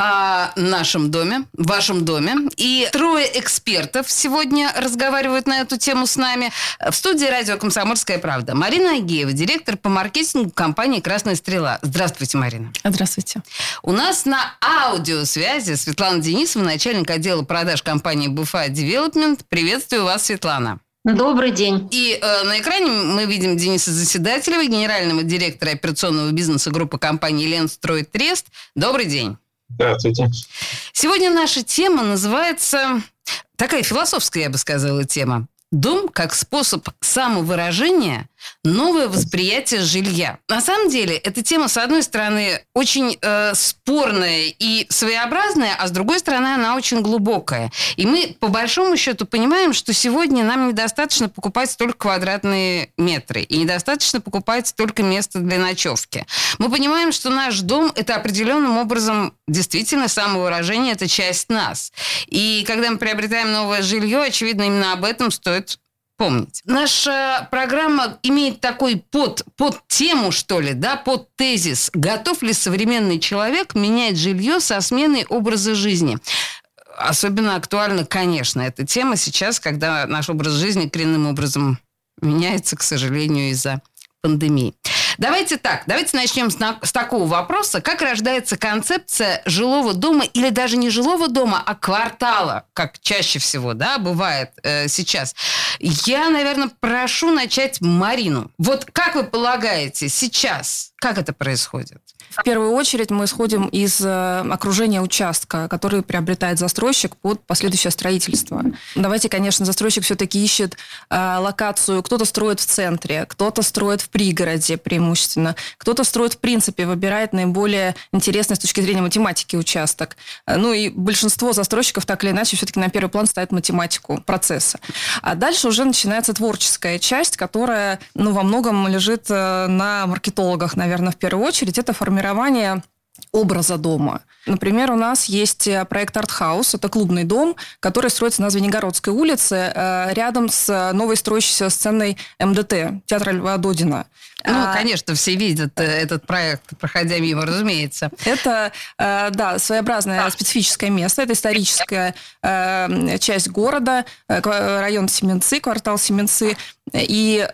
О нашем доме, вашем доме. И трое экспертов сегодня разговаривают на эту тему с нами. В студии радио «Комсомольская правда». Марина Агеева, директор по маркетингу компании «Красная стрела». Здравствуйте, Марина. Здравствуйте. У нас на аудиосвязи Светлана Денисова, начальник отдела продаж компании «БФА Девелопмент». Приветствую вас, Светлана. Добрый день. И э, на экране мы видим Дениса Заседателева, генерального директора операционного бизнеса группы компании «Ленстрой Трест». Добрый день. Здравствуйте. Сегодня наша тема называется... Такая философская, я бы сказала, тема. Дом как способ самовыражения, новое восприятие жилья. На самом деле, эта тема, с одной стороны, очень э, спорная и своеобразная, а с другой стороны, она очень глубокая. И мы, по большому счету, понимаем, что сегодня нам недостаточно покупать столько квадратные метры, и недостаточно покупать столько места для ночевки. Мы понимаем, что наш дом – это определенным образом действительно самовыражение, это часть нас. И когда мы приобретаем новое жилье, очевидно, именно об этом стоит помнить. Наша программа имеет такой под, под тему, что ли, да, под тезис. Готов ли современный человек менять жилье со сменой образа жизни? Особенно актуальна, конечно, эта тема сейчас, когда наш образ жизни коренным образом меняется, к сожалению, из-за пандемии. Давайте так, давайте начнем с, на, с такого вопроса. Как рождается концепция жилого дома или даже не жилого дома, а квартала, как чаще всего, да, бывает э, сейчас? Я, наверное, прошу начать Марину. Вот как вы полагаете, сейчас, как это происходит? В первую очередь мы исходим из э, окружения участка, который приобретает застройщик под последующее строительство. Давайте, конечно, застройщик все-таки ищет э, локацию. Кто-то строит в центре, кто-то строит в пригороде преимущественно, кто-то строит в принципе, выбирает наиболее интересный с точки зрения математики участок. Ну и большинство застройщиков так или иначе все-таки на первый план ставят математику процесса. А дальше уже начинается творческая часть, которая ну, во многом лежит э, на маркетологах, наверное, в первую очередь. Это формирование образа дома. Например, у нас есть э, проект «Артхаус». Это клубный дом, который строится на Звенигородской улице э, рядом с новой строящейся сценой МДТ, театра Льва Додина. Ну, а, конечно, все видят э, этот проект, проходя мимо, разумеется. Это, да, своеобразное а. специфическое место. Это историческая часть города, район Семенцы, квартал Семенцы. И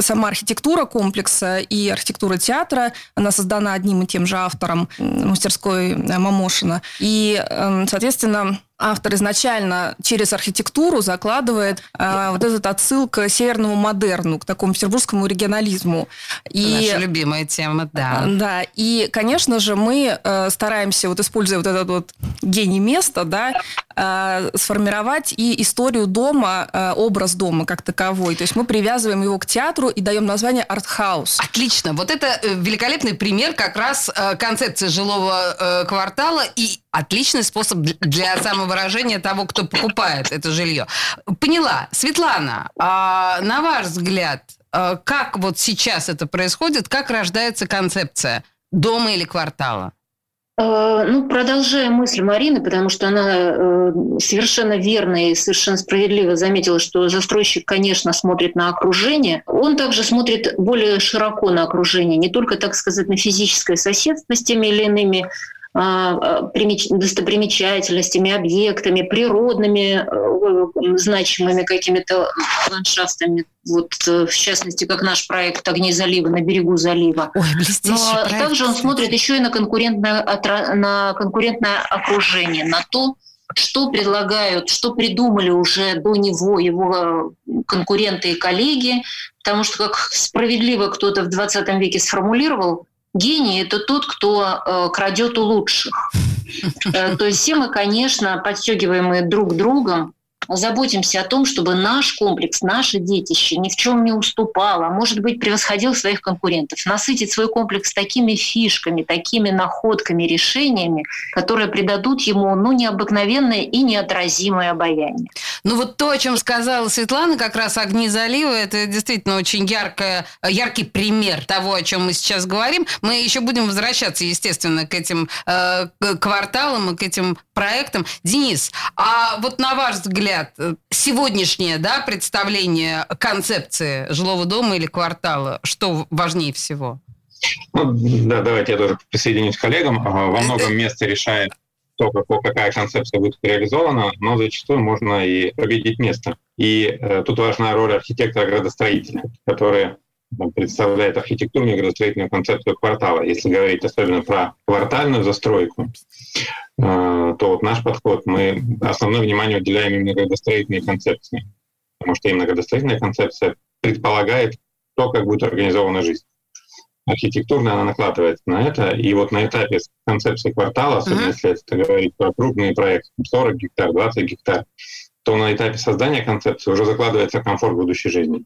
сама архитектура комплекса и архитектура театра, она создана одним и тем же автором мастерской Мамошина. И, эм, соответственно, автор изначально через архитектуру закладывает э, вот этот отсыл к северному модерну, к такому петербургскому регионализму. И, Наша любимая тема, да. Э, да, и, конечно же, мы э, стараемся, вот используя вот этот вот гений места, да, э, сформировать и историю дома, э, образ дома как таковой. То есть мы привязываем его к театру и даем название артхаус. Отлично. Вот это э, великолепный пример как раз концепции жилого квартала и отличный способ для самовыражения того, кто покупает это жилье. Поняла. Светлана, а на ваш взгляд, как вот сейчас это происходит, как рождается концепция дома или квартала? Э, ну, продолжая мысль Марины, потому что она э, совершенно верно и совершенно справедливо заметила, что застройщик, конечно, смотрит на окружение. Он также смотрит более широко на окружение, не только, так сказать, на физическое соседство с теми или иными достопримечательностями, объектами, природными э, значимыми какими-то ландшафтами. Вот, э, в частности, как наш проект «Огни залива» на берегу залива. Ой, Но проект, также он смотрит еще и на конкурентное, на конкурентное окружение, на то, что предлагают, что придумали уже до него его конкуренты и коллеги, потому что, как справедливо кто-то в 20 веке сформулировал, Гений – это тот, кто э, крадет у лучших. Э, то есть все мы, конечно, подстегиваемые друг другом, заботимся о том, чтобы наш комплекс, наше детище ни в чем не уступало, а может быть, превосходил своих конкурентов. Насытить свой комплекс такими фишками, такими находками, решениями, которые придадут ему ну, необыкновенное и неотразимое обаяние. Ну вот то, о чем сказала Светлана, как раз «Огни залива», это действительно очень яркое, яркий пример того, о чем мы сейчас говорим. Мы еще будем возвращаться, естественно, к этим э, кварталам и к этим проектам. Денис, а вот на ваш взгляд, сегодняшнее да, представление концепции жилого дома или квартала, что важнее всего? Ну, да, давайте я тоже присоединюсь к коллегам. Во многом место решает то, какая концепция будет реализована, но зачастую можно и победить место. И э, тут важна роль архитектора-градостроителя, который представляет архитектурную и градостроительную концепцию квартала. Если говорить особенно про квартальную застройку, э, то вот наш подход, мы основное внимание уделяем именно градостроительной концепции, потому что именно градостроительная концепция предполагает то, как будет организована жизнь архитектурно она накладывается на это. И вот на этапе концепции квартала, особенно uh-huh. если это говорить про крупные проекты, 40 гектар, 20 гектар, то на этапе создания концепции уже закладывается комфорт будущей жизни.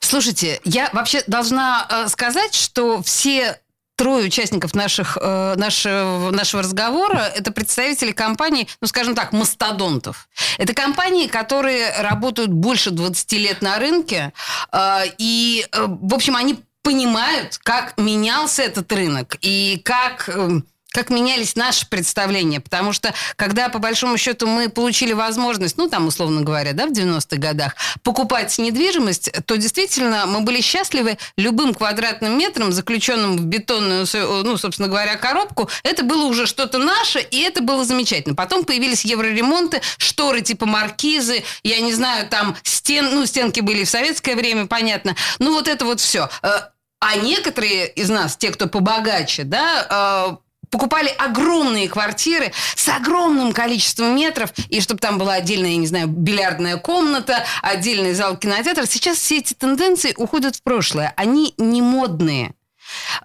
Слушайте, я вообще должна э, сказать, что все трое участников наших, э, нашего, нашего разговора – это представители компаний, ну, скажем так, мастодонтов. Это компании, которые работают больше 20 лет на рынке, э, и, э, в общем, они понимают, как менялся этот рынок и как эм, как менялись наши представления. Потому что, когда, по большому счету, мы получили возможность, ну, там, условно говоря, да, в 90-х годах, покупать недвижимость, то действительно мы были счастливы любым квадратным метром, заключенным в бетонную, ну, собственно говоря, коробку. Это было уже что-то наше, и это было замечательно. Потом появились евроремонты, шторы типа маркизы, я не знаю, там стен, ну, стенки были в советское время, понятно. Ну, вот это вот все. Э, а некоторые из нас, те, кто побогаче, да, э, покупали огромные квартиры с огромным количеством метров, и чтобы там была отдельная, я не знаю, бильярдная комната, отдельный зал кинотеатра. Сейчас все эти тенденции уходят в прошлое. Они не модные.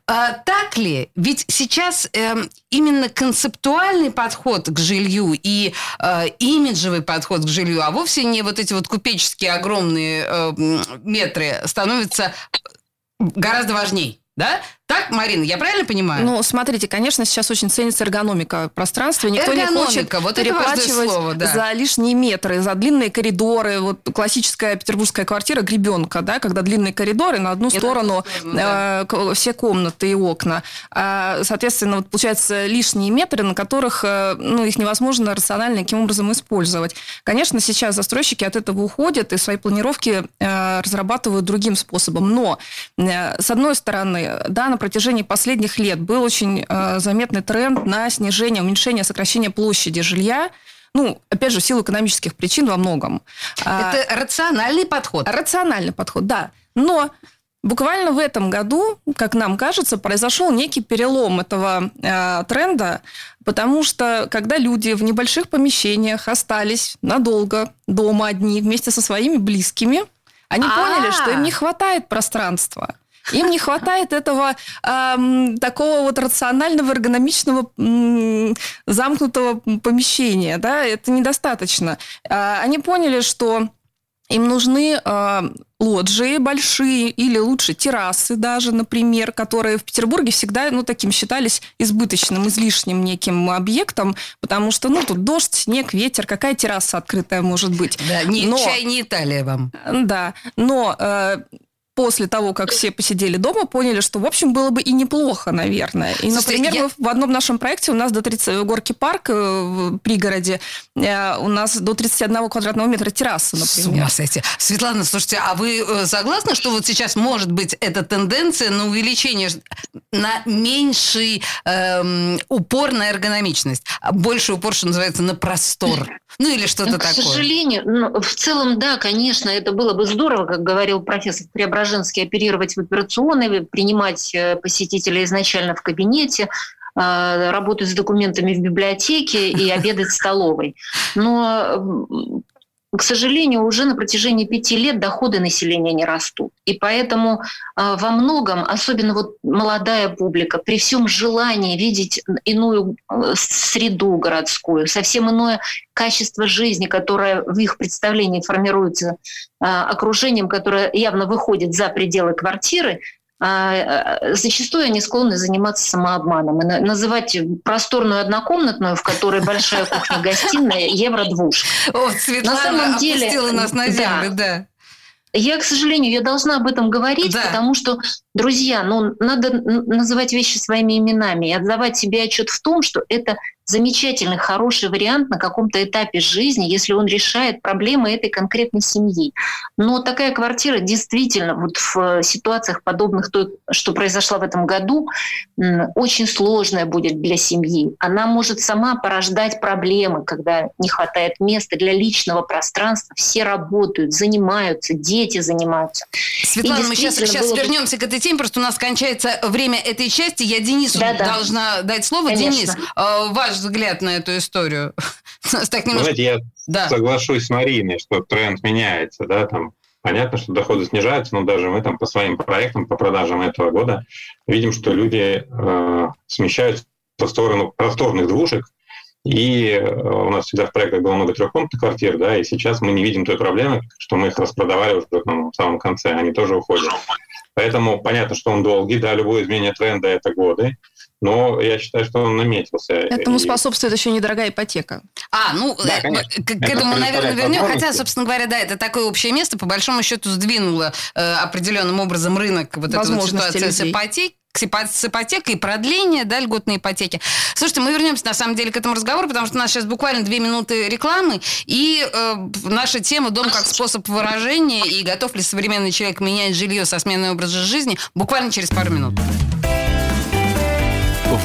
А, так ли? Ведь сейчас э, именно концептуальный подход к жилью и э, имиджевый подход к жилью, а вовсе не вот эти вот купеческие огромные э, метры становятся гораздо важней. Да? Так, Марина, я правильно понимаю? Ну, смотрите, конечно, сейчас очень ценится эргономика пространства. Никто эргономика, не хочет вот переплачивать слово, да. за лишние метры, за длинные коридоры. Вот классическая петербургская квартира гребенка, да, когда длинные коридоры, на одну и сторону, сторону да. э, все комнаты и окна. А, соответственно, вот получается лишние метры, на которых э, ну, их невозможно рационально каким образом использовать. Конечно, сейчас застройщики от этого уходят и свои планировки э, разрабатывают другим способом. Но, э, с одной стороны, да, протяжении последних лет был очень э, заметный тренд на снижение, уменьшение, сокращение площади жилья. Ну, опять же, в силу экономических причин во многом. А, Это рациональный подход. Рациональный подход, да. Но Буквально в этом году, как нам кажется, произошел некий перелом этого э, тренда, потому что когда люди в небольших помещениях остались надолго дома одни вместе со своими близкими, они А-а-а. поняли, что им не хватает пространства. Им не хватает этого эм, такого вот рационального, эргономичного, эм, замкнутого помещения. Да? Это недостаточно. Э, они поняли, что им нужны э, лоджии большие или лучше террасы даже, например, которые в Петербурге всегда ну, таким считались избыточным, излишним неким объектом, потому что ну, тут дождь, снег, ветер, какая терраса открытая может быть. Да, не но, чай, не Италия вам. Да, но э, после того, как все посидели дома, поняли, что, в общем, было бы и неплохо, наверное. И, Слушайте, например, я... в одном нашем проекте у нас до 30... Горки парк э, в пригороде, э, у нас до 31 квадратного метра терраса, например. С ума сойти. Светлана, слушайте, а вы э, согласны, что вот сейчас может быть эта тенденция на увеличение, на меньший эм, упор на эргономичность, а больше упор, что называется, на простор? Ну или что-то такое. К сожалению, ну, в целом, да, конечно, это было бы здорово, как говорил профессор Преображенский, оперировать в операционной, принимать э, посетителя изначально в кабинете, э, работать с документами в библиотеке и обедать в столовой. Но к сожалению, уже на протяжении пяти лет доходы населения не растут. И поэтому э, во многом, особенно вот молодая публика, при всем желании видеть иную э, среду городскую, совсем иное качество жизни, которое в их представлении формируется э, окружением, которое явно выходит за пределы квартиры, а, зачастую они склонны заниматься самообманом и называть просторную однокомнатную, в которой большая кухня-гостиная, евро-двушка. На самом деле, опустила нас на землю, да. да. Я, к сожалению, я должна об этом говорить, да. потому что, друзья, ну, надо называть вещи своими именами и отдавать себе отчет в том, что это замечательный, хороший вариант на каком-то этапе жизни, если он решает проблемы этой конкретной семьи. Но такая квартира действительно вот в ситуациях подобных той, что произошло в этом году, очень сложная будет для семьи. Она может сама порождать проблемы, когда не хватает места для личного пространства. Все работают, занимаются, дети занимаются. Светлана, мы сейчас, сейчас вернемся к этой теме, просто у нас кончается время этой части. Я Денису да, да. должна дать слово. Конечно. Денис, э, ваш взгляд на эту историю? так немножко... Знаете, я да. соглашусь с Мариной, что тренд меняется, да, там Понятно, что доходы снижаются, но даже мы там по своим проектам, по продажам этого года видим, что люди э, смещаются в сторону просторных двушек, и э, у нас всегда в проектах было много трехкомнатных квартир, да, и сейчас мы не видим той проблемы, что мы их распродавали уже там, в самом конце, они тоже уходят. Поэтому понятно, что он долгий, да, любое изменение тренда – это годы, но я считаю, что он наметился. Этому и... способствует еще недорогая ипотека. А, ну, да, э, к, к этому, наверное, вернем. Хотя, собственно говоря, да, это такое общее место, по большому счету, сдвинуло э, определенным образом рынок вот этой вот ситуации с ипотекой с ипотекой, продление, да, льготной ипотеки. Слушайте, мы вернемся на самом деле к этому разговору, потому что у нас сейчас буквально две минуты рекламы, и э, наша тема «Дом как способ выражения» и готов ли современный человек менять жилье со сменой образа жизни буквально через пару минут.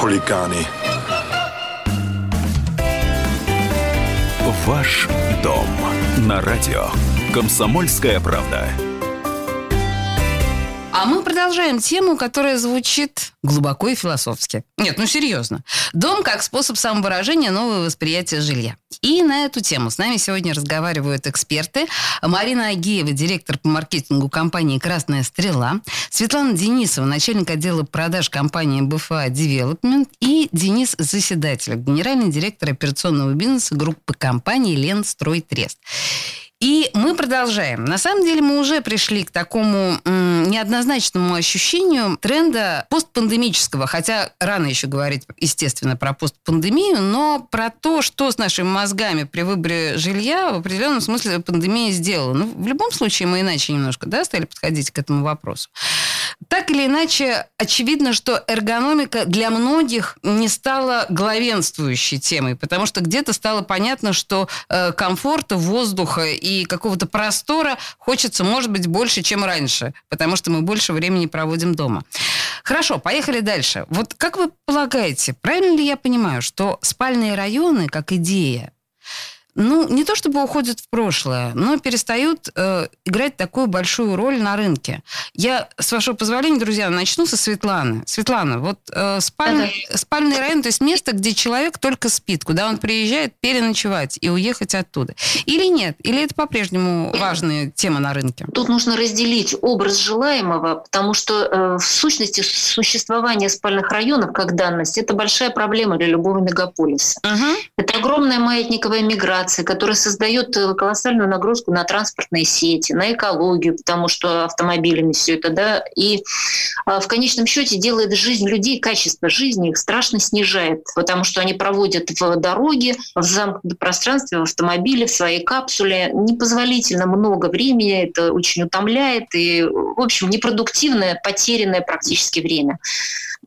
хулиганы. Ваш дом на радио. Комсомольская правда. А мы продолжаем тему, которая звучит глубоко и философски. Нет, ну серьезно. Дом как способ самовыражения, новое восприятие жилья. И на эту тему с нами сегодня разговаривают эксперты. Марина Агеева, директор по маркетингу компании «Красная стрела», Светлана Денисова, начальник отдела продаж компании БФА Development и Денис Заседатель, генеральный директор операционного бизнеса группы компании «Ленстрой-Трест». И мы продолжаем. На самом деле мы уже пришли к такому м, неоднозначному ощущению тренда постпандемического, хотя рано еще говорить, естественно, про постпандемию, но про то, что с нашими мозгами при выборе жилья в определенном смысле пандемия сделала. Ну, в любом случае мы иначе немножко да, стали подходить к этому вопросу. Так или иначе, очевидно, что эргономика для многих не стала главенствующей темой, потому что где-то стало понятно, что э, комфорта, воздуха и какого-то простора хочется, может быть, больше, чем раньше, потому что мы больше времени проводим дома. Хорошо, поехали дальше. Вот как вы полагаете, правильно ли я понимаю, что спальные районы, как идея, ну, не то чтобы уходят в прошлое, но перестают э, играть такую большую роль на рынке. Я, с вашего позволения, друзья, начну со Светланы. Светлана, вот э, спальный, ага. спальный район, то есть место, где человек только спит, куда он приезжает переночевать и уехать оттуда. Или нет? Или это по-прежнему важная тема на рынке? Тут нужно разделить образ желаемого, потому что э, в сущности существование спальных районов как данность – это большая проблема для любого мегаполиса. Ага. Это огромная маятниковая миграция агломерации, которая создает э, колоссальную нагрузку на транспортные сети, на экологию, потому что автомобилями все это, да, и а, в конечном счете делает жизнь людей, качество жизни их страшно снижает, потому что они проводят в дороге, в замкнутом пространстве, в автомобиле, в своей капсуле непозволительно много времени, это очень утомляет и, в общем, непродуктивное, потерянное практически время.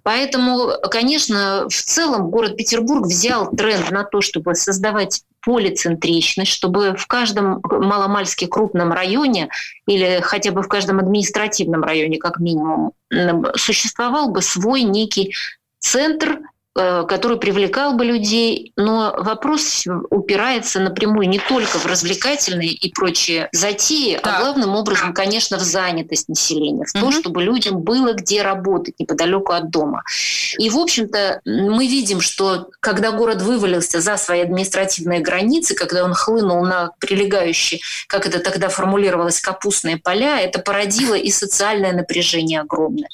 Поэтому, конечно, в целом город Петербург взял тренд на то, чтобы создавать полицентричность, чтобы в каждом маломальски крупном районе или хотя бы в каждом административном районе, как минимум, существовал бы свой некий центр который привлекал бы людей, но вопрос упирается напрямую не только в развлекательные и прочие затеи, да. а главным образом, конечно, в занятость населения, в угу. то, чтобы людям было где работать неподалеку от дома. И, в общем-то, мы видим, что когда город вывалился за свои административные границы, когда он хлынул на прилегающие, как это тогда формулировалось, капустные поля, это породило и социальное напряжение огромное.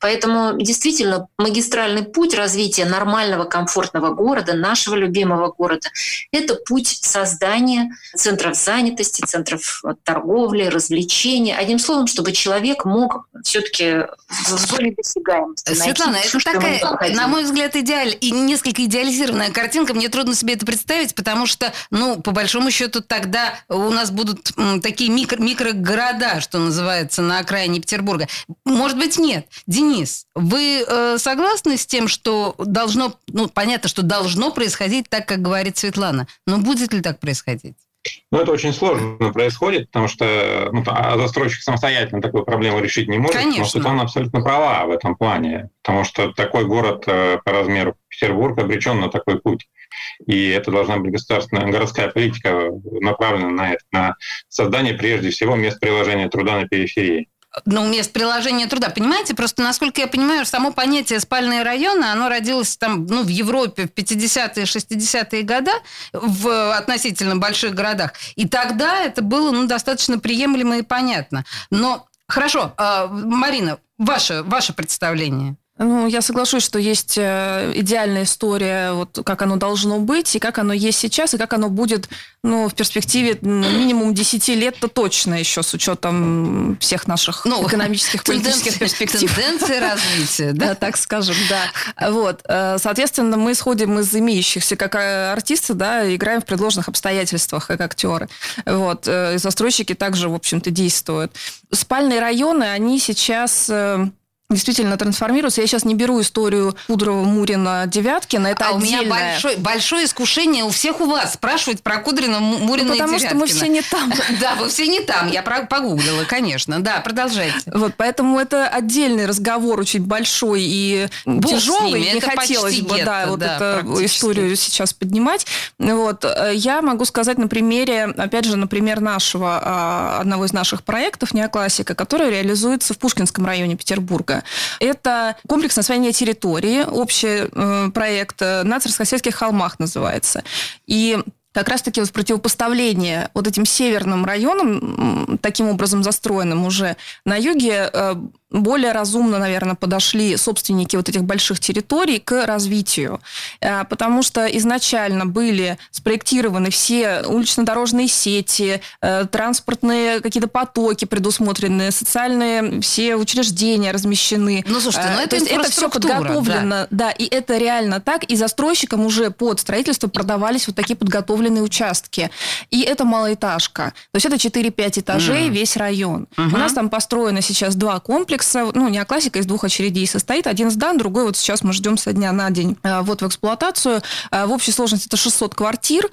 Поэтому действительно магистральный путь развития нормального, комфортного города, нашего любимого города. Это путь создания центров занятости, центров торговли, развлечения. Одним словом, чтобы человек мог все-таки в зоне досягаемости Светлана, найти это все, такая, на мой взгляд, идеаль и несколько идеализированная картинка. Мне трудно себе это представить, потому что, ну, по большому счету, тогда у нас будут такие микро микрогорода, что называется, на окраине Петербурга. Может быть, нет. Денис, вы э, согласны с тем, что должны должно, ну, понятно, что должно происходить так, как говорит Светлана. Но будет ли так происходить? Ну, это очень сложно происходит, потому что ну, а застройщик самостоятельно такую проблему решить не может. Конечно. Но Светлана абсолютно права в этом плане, потому что такой город э, по размеру Петербург обречен на такой путь. И это должна быть государственная городская политика, направленная на это, на создание прежде всего мест приложения труда на периферии ну, мест приложения труда. Понимаете, просто, насколько я понимаю, само понятие спальные районы, оно родилось там, ну, в Европе в 50-е, 60-е годы, в относительно больших городах. И тогда это было, ну, достаточно приемлемо и понятно. Но, хорошо, а, Марина, ваше, ваше представление. Ну, я соглашусь, что есть э, идеальная история, вот как оно должно быть, и как оно есть сейчас, и как оно будет ну, в перспективе минимум 10 лет-то точно еще, с учетом всех наших ну, экономических, политических перспектив. Тенденции развития, да? Так скажем, да. Вот. Э, соответственно, мы исходим из имеющихся, как э, артисты, да, играем в предложенных обстоятельствах, как актеры. Вот. И застройщики также, в общем-то, действуют. Спальные районы, они сейчас действительно трансформируются. Я сейчас не беру историю Кудрова, Мурина, Девяткина. Это а отдельное. у меня большое, большое искушение у всех у вас спрашивать про Кудрина, Мурина ну, и потому Девяткина. что мы все не там. Да, вы все не там. Я погуглила, конечно. Да, продолжайте. Вот, поэтому это отдельный разговор очень большой и Бог тяжелый. Не это хотелось бы, да, вот эту историю сейчас поднимать. Вот. Я могу сказать на примере, опять же, например, нашего, а, одного из наших проектов «Неоклассика», который реализуется в Пушкинском районе Петербурга. Это комплекс освоения территории, общий э, проект на Царскосельских холмах называется. И как раз-таки вот противопоставление вот этим северным районам, таким образом застроенным уже на юге, э, более разумно, наверное, подошли собственники вот этих больших территорий к развитию. Э, потому что изначально были спроектированы все улично-дорожные сети, э, транспортные какие-то потоки предусмотрены, социальные все учреждения размещены. Ну, слушайте, ну это, есть это все подготовлено. Да. да, и это реально так. И застройщикам уже под строительство продавались вот такие подготовленные участки. И это малоэтажка. То есть это 4-5 этажей mm. весь район. Uh-huh. У нас там построено сейчас два комплекса ну, не классика из двух очередей состоит. Один сдан, другой вот сейчас мы ждем со дня на день э, вот в эксплуатацию. Э, в общей сложности это 600 квартир.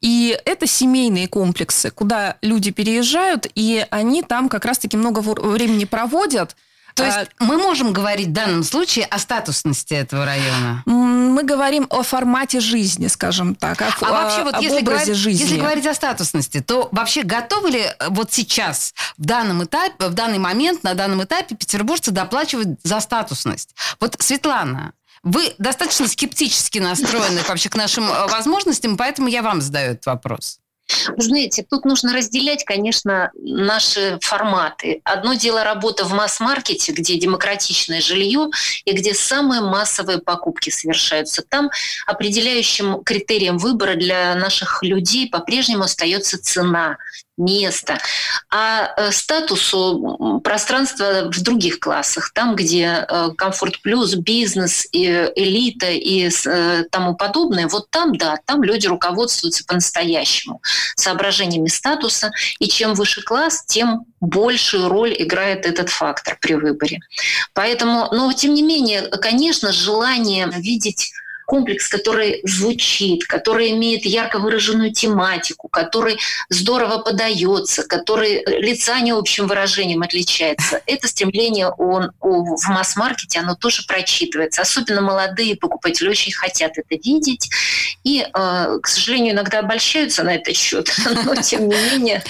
И это семейные комплексы, куда люди переезжают, и они там как раз-таки много времени проводят. То есть а, мы можем говорить в данном случае о статусности этого района? Мы говорим о формате жизни, скажем так, о, а вообще вот если говорить, жизни. Если говорить о статусности, то вообще готовы ли э, вот сейчас, в данном этапе, в данный момент, на данном этапе петербуржцы доплачивать за статусность? Вот, Светлана, вы достаточно скептически настроены вообще к нашим э, возможностям, поэтому я вам задаю этот вопрос. Вы знаете, тут нужно разделять, конечно, наши форматы. Одно дело работа в масс-маркете, где демократичное жилье и где самые массовые покупки совершаются. Там определяющим критерием выбора для наших людей по-прежнему остается цена место, а э, статусу пространства в других классах, там, где э, комфорт плюс, бизнес, и элита и э, тому подобное, вот там, да, там люди руководствуются по-настоящему соображениями статуса, и чем выше класс, тем большую роль играет этот фактор при выборе. Поэтому, но тем не менее, конечно, желание видеть комплекс, который звучит, который имеет ярко выраженную тематику, который здорово подается, который лица не общим выражением отличается. Это стремление он, в масс-маркете, оно тоже прочитывается. Особенно молодые покупатели очень хотят это видеть. И, э, к сожалению, иногда обольщаются на этот счет. Но, тем не менее,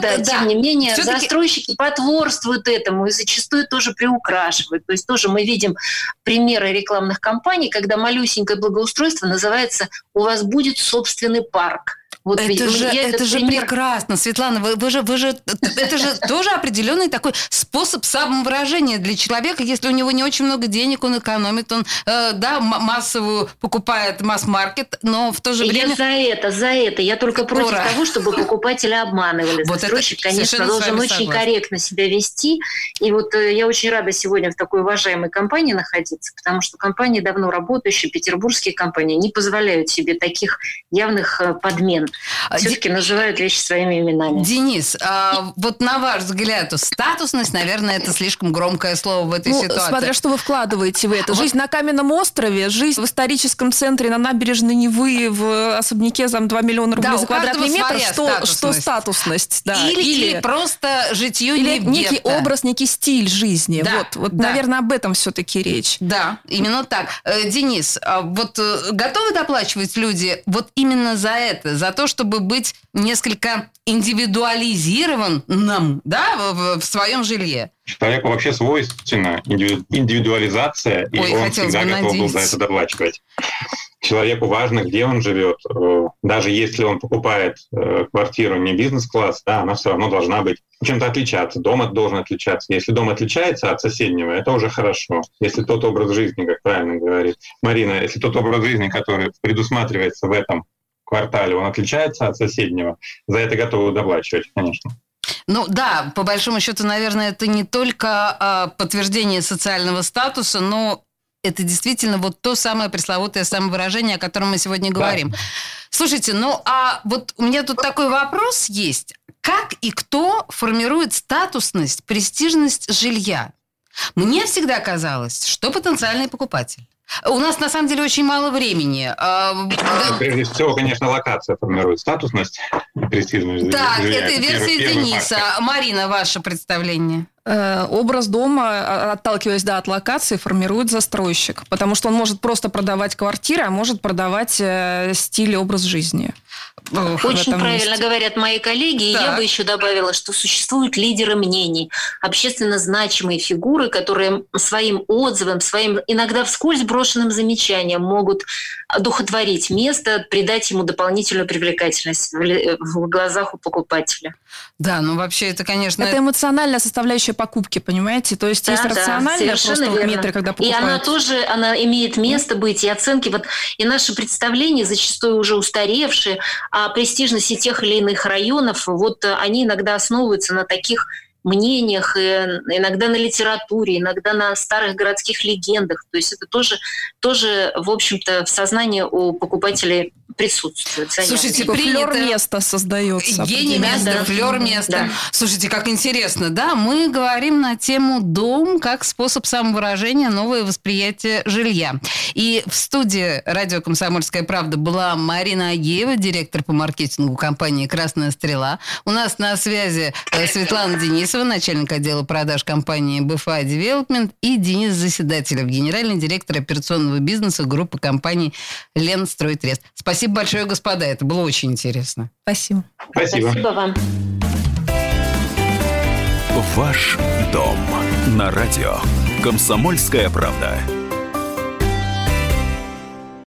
да, тем не менее застройщики потворствуют этому и зачастую тоже приукрашивают. То есть тоже мы видим примеры рекламных кампаний, когда малюсенький маленькое благоустройство называется «У вас будет собственный парк». Вот это ведь, же, это же пример... прекрасно, Светлана. Вы, вы же, вы же, это же тоже определенный такой способ самовыражения для человека. Если у него не очень много денег, он экономит, он э, да массовую покупает масс-маркет, но в то же время. Я за это, за это. Я только против Ура. того, чтобы покупатели обманывали. Вот Застройщик, это конечно, должен очень согласна. корректно себя вести. И вот э, я очень рада сегодня в такой уважаемой компании находиться, потому что компании давно работающие, петербургские компании, не позволяют себе таких явных э, подмен. А, Все-таки называют вещи своими именами. Денис, а, вот на ваш взгляд, статусность, наверное, это слишком громкое слово в этой ну, ситуации. Смотря что вы вкладываете в это. Жизнь вот. на каменном острове, жизнь в историческом центре на набережной Невы в особняке за 2 миллиона рублей да, за квадратный метр. Что статусность? Что статусность да. или, или, или просто житье Или некий образ, некий стиль жизни. Да, вот, вот да. наверное, об этом все-таки речь. Да, именно так. Э, Денис, а вот э, готовы доплачивать люди вот именно за это, за то, чтобы быть несколько индивидуализированным да, в, в своем жилье. Человеку вообще свойственна индивидуализация, и Ой, он всегда готов был за это доплачивать. Человеку важно, где он живет. Э, даже если он покупает э, квартиру не бизнес-класс, да, она все равно должна быть чем-то отличаться. Дом должен отличаться. Если дом отличается от соседнего, это уже хорошо. Если тот образ жизни, как правильно говорит Марина, если тот образ жизни, который предусматривается в этом квартале, он отличается от соседнего, за это готовы доплачивать, конечно. Ну да, по большому счету, наверное, это не только а, подтверждение социального статуса, но это действительно вот то самое пресловутое самовыражение, о котором мы сегодня говорим. Да. Слушайте, ну а вот у меня тут такой вопрос есть. Как и кто формирует статусность, престижность жилья? Мне всегда казалось, что потенциальный покупатель у нас на самом деле очень мало времени. А, Прежде всего, конечно, локация формирует статусность. Так, это версия Дениса. Фактор. Марина, ваше представление? Э, образ дома, а, отталкиваясь да, от локации, формирует застройщик. Потому что он может просто продавать квартиры, а может продавать э, стиль и образ жизни. Очень правильно месте. говорят мои коллеги. Так. И я бы еще добавила, что существуют лидеры мнений, общественно значимые фигуры, которые своим отзывом, своим иногда вскользь брошенным замечанием могут духотворить место, придать ему дополнительную привлекательность в глазах у покупателя. Да, ну вообще это, конечно... Это эмоциональная составляющая покупки, понимаете? То есть да, есть рациональная да, просто вот метры, когда покупают. И она тоже, она имеет место быть, и оценки. Вот, и наши представления, зачастую уже устаревшие, о престижности тех или иных районов, вот они иногда основываются на таких мнениях, иногда на литературе, иногда на старых городских легендах. То есть это тоже, тоже в общем-то, в сознании у покупателей присутствует. Занятно. Слушайте, типа флер места создается. Гений места, да. флер места. Да. Слушайте, как интересно, да? Мы говорим на тему дом как способ самовыражения, новое восприятие жилья. И в студии радио «Комсомольская правда» была Марина Агеева, директор по маркетингу компании «Красная стрела». У нас на связи э, Светлана Денисова, начальник отдела продаж компании BFA Development и Денис Заседателев, генеральный директор операционного бизнеса группы компаний «Ленстройтрест». Спасибо Спасибо большое, господа. Это было очень интересно. Спасибо. Спасибо. Спасибо вам. Ваш дом на радио. Комсомольская правда.